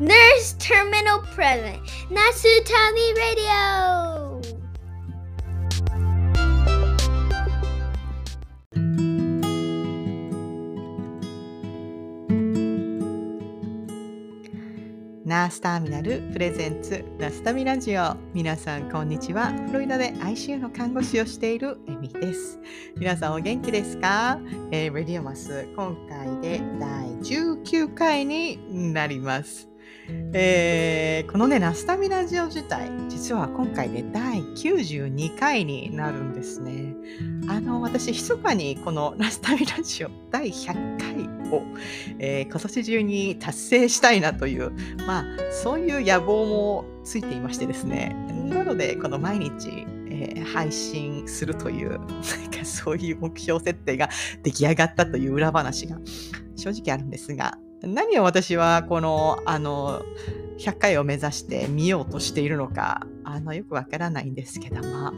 Nurse Terminal Present Nasutami Radio. ナースターミナルプレゼンツナスタミラジオ皆さんこんにちは。フロリダで ICU の看護師をしているエミです。皆さんお元気ですか、えー、レディオマス今回で第19回になります。えー、このね、ナスタミラジオ自体、実は今回で第92回になるんですね。あの、私、密かにこの ナスタミラジオ第100回を、えー、今年中に達成したいなという、まあ、そういう野望もついていましてですね。なので、この毎日、えー、配信するという、なんかそういう目標設定が出来上がったという裏話が正直あるんですが、何を私はこの、あの、100回を目指して見ようとしているのか、あの、よくわからないんですけども、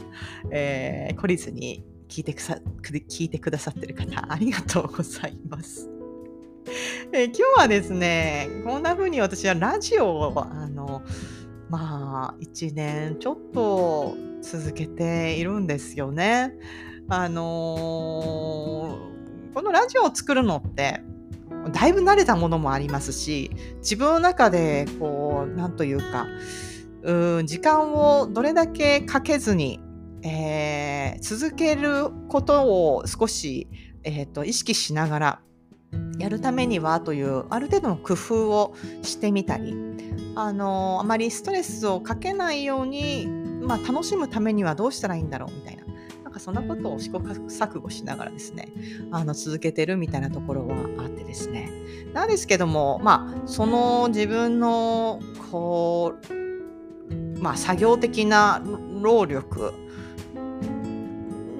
えー、懲りずに聞いてくさ聞いてくださってる方、ありがとうございます。えー、今日はですね、こんな風に私はラジオを、あの、まあ、1年ちょっと続けているんですよね。あのー、このラジオを作るのって、だいぶ慣れたものもありますし自分の中でこう何というかうん時間をどれだけかけずに、えー、続けることを少し、えーと、意識しながらやるためにはというある程度の工夫をしてみたりあのあまりストレスをかけないように、まあ、楽しむためにはどうしたらいいんだろうみたいな。かそんなことを試行錯誤しながらですね、あの続けてるみたいなところはあってですね。なんですけども、まあ、その自分の、こう、まあ、作業的な労力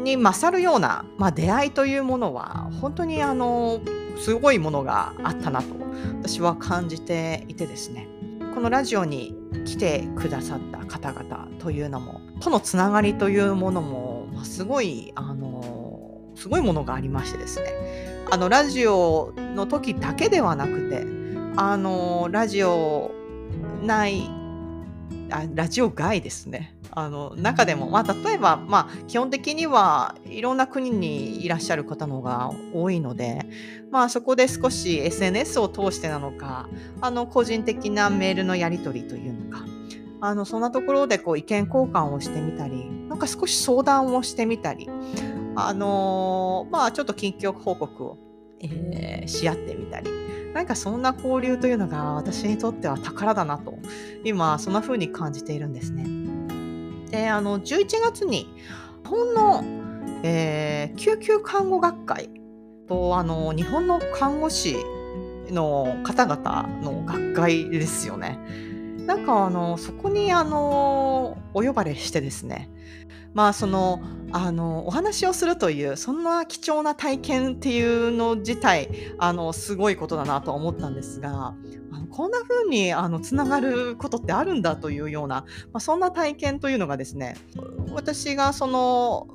に勝るような、まあ、出会いというものは、本当にあの、すごいものがあったなと、私は感じていてですね。このラジオに来てくださった方々というのもとのつながりというものも、まあすごいあのすごいものがありましてですね。あのラジオの時だけではなくてあのラジオ内あラジオ外ですね。あの中でも、まあ、例えば、まあ、基本的にはいろんな国にいらっしゃる方のが多いので、まあ、そこで少し SNS を通してなのかあの個人的なメールのやり取りというのかあのそんなところでこう意見交換をしてみたりか少し相談をしてみたりあのー、まあちょっと近況報告を、えー、し合ってみたり何かそんな交流というのが私にとっては宝だなと今そんな風に感じているんですね。であの11月に日本の、えー、救急看護学会とあの日本の看護師の方々の学会ですよね。なんかあのそこにあのお呼ばれしてですね。まあそのあのお話をするというそんな貴重な体験っていうの自体あのすごいことだなと思ったんですがあのこんな風にあのつながることってあるんだというような、まあ、そんな体験というのがですね私がその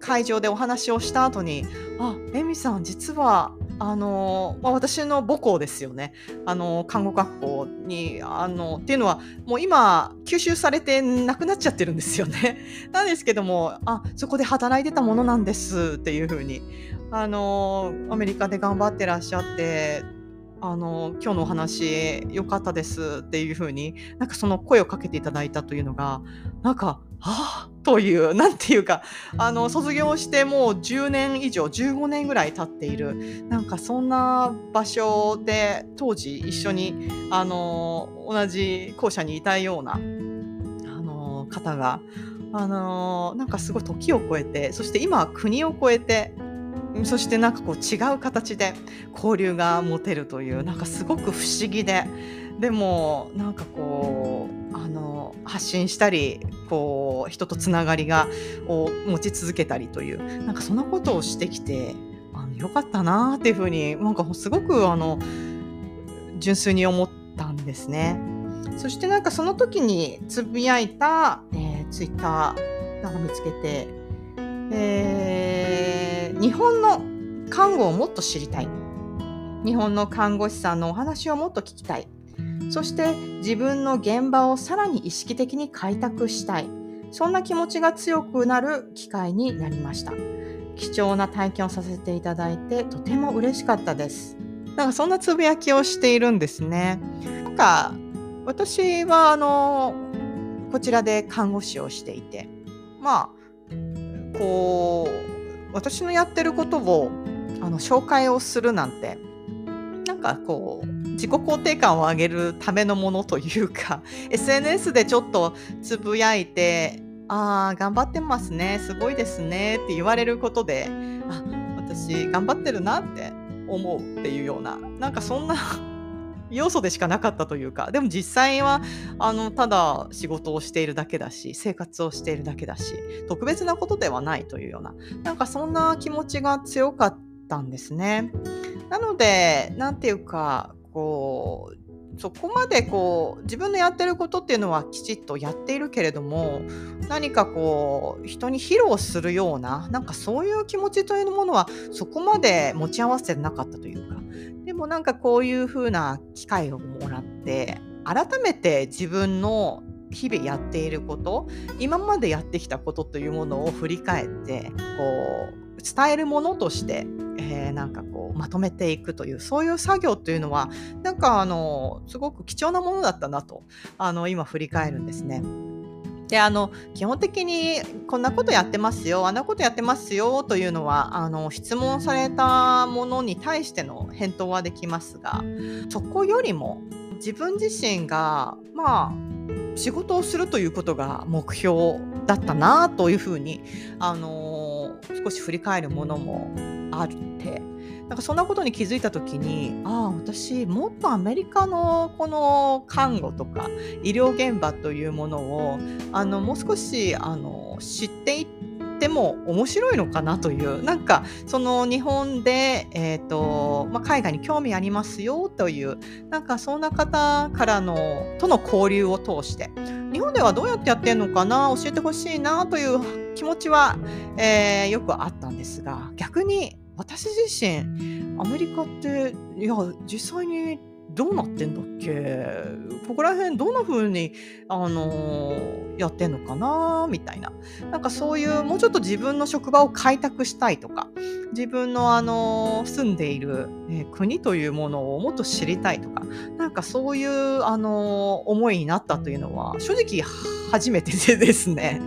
会場でお話をした後に「あエミさん実はあのまあ、私の母校ですよね。あの看護学校にあのっていうのはもう今吸収されてなくなっちゃってるんですよね。なんですけどもあそこで働いてたものなんですっていうふうにあのアメリカで頑張ってらっしゃってあの今日のお話良かったですっていう風になんかその声をかけていただいたというのがなんかああというなんていうかあの卒業してもう10年以上15年ぐらい経っているなんかそんな場所で当時一緒にあの同じ校舎にいたようなあの方があのなんかすごい時を超えてそして今は国を超えてそしてなんかこう違う形で交流が持てるというなんかすごく不思議ででもなんかこうあの発信したりこう人とつながりがを持ち続けたりというなんかそんなことをしてきてあのよかったなっていうふうになんかすごくあの純粋に思ったんですね。そしてなんかその時につぶやいた、えー、ツイッターなんか見つけて、えー日本の看護をもっと知りたい日本の看護師さんのお話をもっと聞きたいそして自分の現場をさらに意識的に開拓したい。そんな気持ちが強くなる機会になりました。貴重な体験をさせていただいてとても嬉しかったです。なんかそんなつぶやきをしているんですね。なんか私はあのこちらで看護師をしていてまあこう私のやってることをあの紹介をするなんてなんかこう自己肯定感を上げるためのものというか SNS でちょっとつぶやいて「ああ頑張ってますねすごいですね」って言われることで「あ私頑張ってるな」って思うっていうようななんかそんな 要素でしかなかったというかでも実際はあのただ仕事をしているだけだし生活をしているだけだし特別なことではないというようななんかそんな気持ちが強かったんですね。なので何て言うかこうそこまでこう自分のやってることっていうのはきちっとやっているけれども何かこう人に披露するようななんかそういう気持ちというものはそこまで持ち合わせてなかったというかでもなんかこういうふうな機会をもらって改めて自分の日々やっていること今までやってきたことというものを振り返ってこう伝えるものとしてえー、なんかこうまとめていくというそういう作業というのはなんかあのすごく貴重なものだったなとあの今振り返るんですね。であの基本的にこんなことやってますよあんなことやってますよというのはあの質問されたものに対しての返答はできますがそこよりも自分自身がまあ仕事をするということが目標だったなというふうにあの少し振り返るものもあってなんかそんなことに気づいた時にああ私もっとアメリカのこの看護とか医療現場というものをあのもう少しあの知っていっても面白いのかなというなんかその日本で、えーとまあ、海外に興味ありますよというなんかそんな方からのとの交流を通して日本ではどうやってやってるのかな教えてほしいなという気持ちは、えー、よくあったんですが逆に私自身アメリカっていや実際にどうなってんだっけ？ここら辺どんな風にあのー、やってんのかな？みたいな。なんかそういうもうちょっと自分の職場を開拓したいとか自分の、あのー、住んでいる、え、国というものをもっと知りたいとかなんかそういう、あの思いになったというのは正直初めてでですね。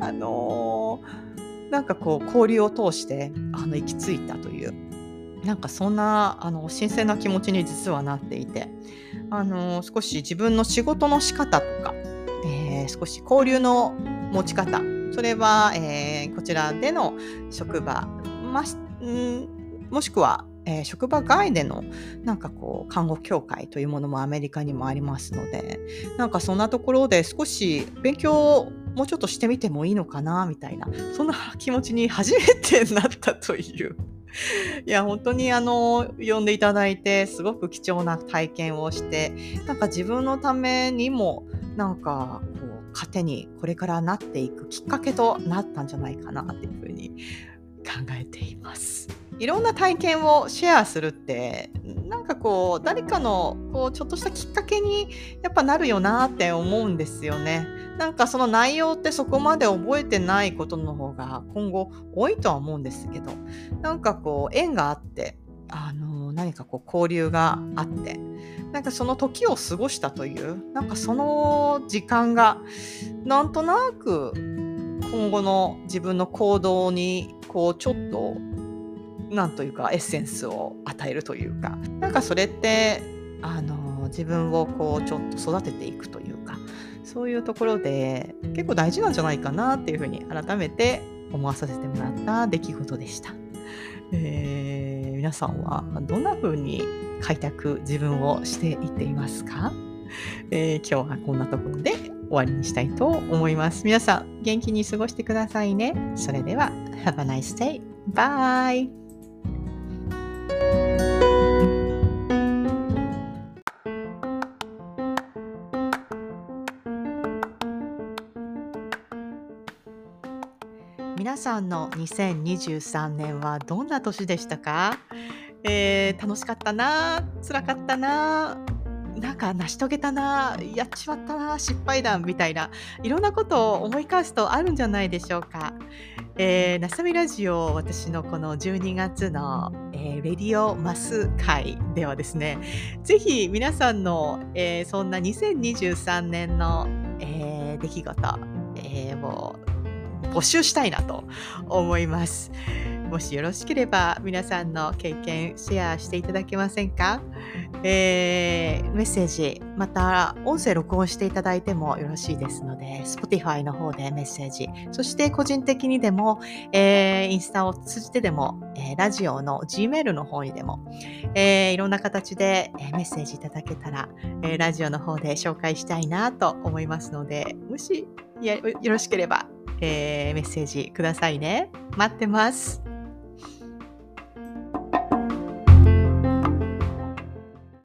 あのなんかこう交流を通してあの行き着いたという。なんかそんなあの新鮮な気持ちに実はなっていてあの少し自分の仕事の仕方とか、えー、少し交流の持ち方それは、えー、こちらでの職場、ま、んもしくはえー、職場外でのなんかこう看護協会というものもアメリカにもありますのでなんかそんなところで少し勉強をもうちょっとしてみてもいいのかなみたいなそんな気持ちに初めてなったという。いや本当にあの呼んでいただいてすごく貴重な体験をしてなんか自分のためにもなんかこう糧にこれからなっていくきっかけとなったんじゃないかなっていうふうに考えています。いろんな体験をシェアするってなんかこう誰かのこうちょっとしたきっかけにやっぱなるよなって思うんですよね。なんかその内容ってそこまで覚えてないことの方が今後多いとは思うんですけどなんかこう縁があってあの何かこう交流があってなんかその時を過ごしたというなんかその時間がなんとなく今後の自分の行動にこうちょっとなんというかエッセンスを与えるというかなんかそれってあの自分をこうちょっと育てていくというかそういうところで結構大事なんじゃないかなっていうふうに改めて思わさせてもらった出来事でした。えー、皆さんはどんな風に開拓自分をしていっていますか、えー、今日はこんなところで終わりにしたいと思います。皆さん元気に過ごしてくださいね。それでは Have a nice day. Bye! さんの2023年はどんな年でしたか、えー、楽しかったな辛かったななんか成し遂げたなやっちまったな失敗談みたいないろんなことを思い返すとあるんじゃないでしょうか。えー、ナサミラジオ私のこの12月の、えー、レディオマス会ではですねぜひ皆さんの、えー、そんな2023年の、えー、出来事、えー、を募集したいなと思います。もしよろしければ皆さんの経験シェアしていただけませんか、えー、メッセージまた音声録音していただいてもよろしいですので Spotify の方でメッセージそして個人的にでも、えー、インスタを通じてでも、えー、ラジオの Gmail の方にでも、えー、いろんな形でメッセージいただけたら、えー、ラジオの方で紹介したいなと思いますのでもしよろしければ、えー、メッセージくださいね。待ってます。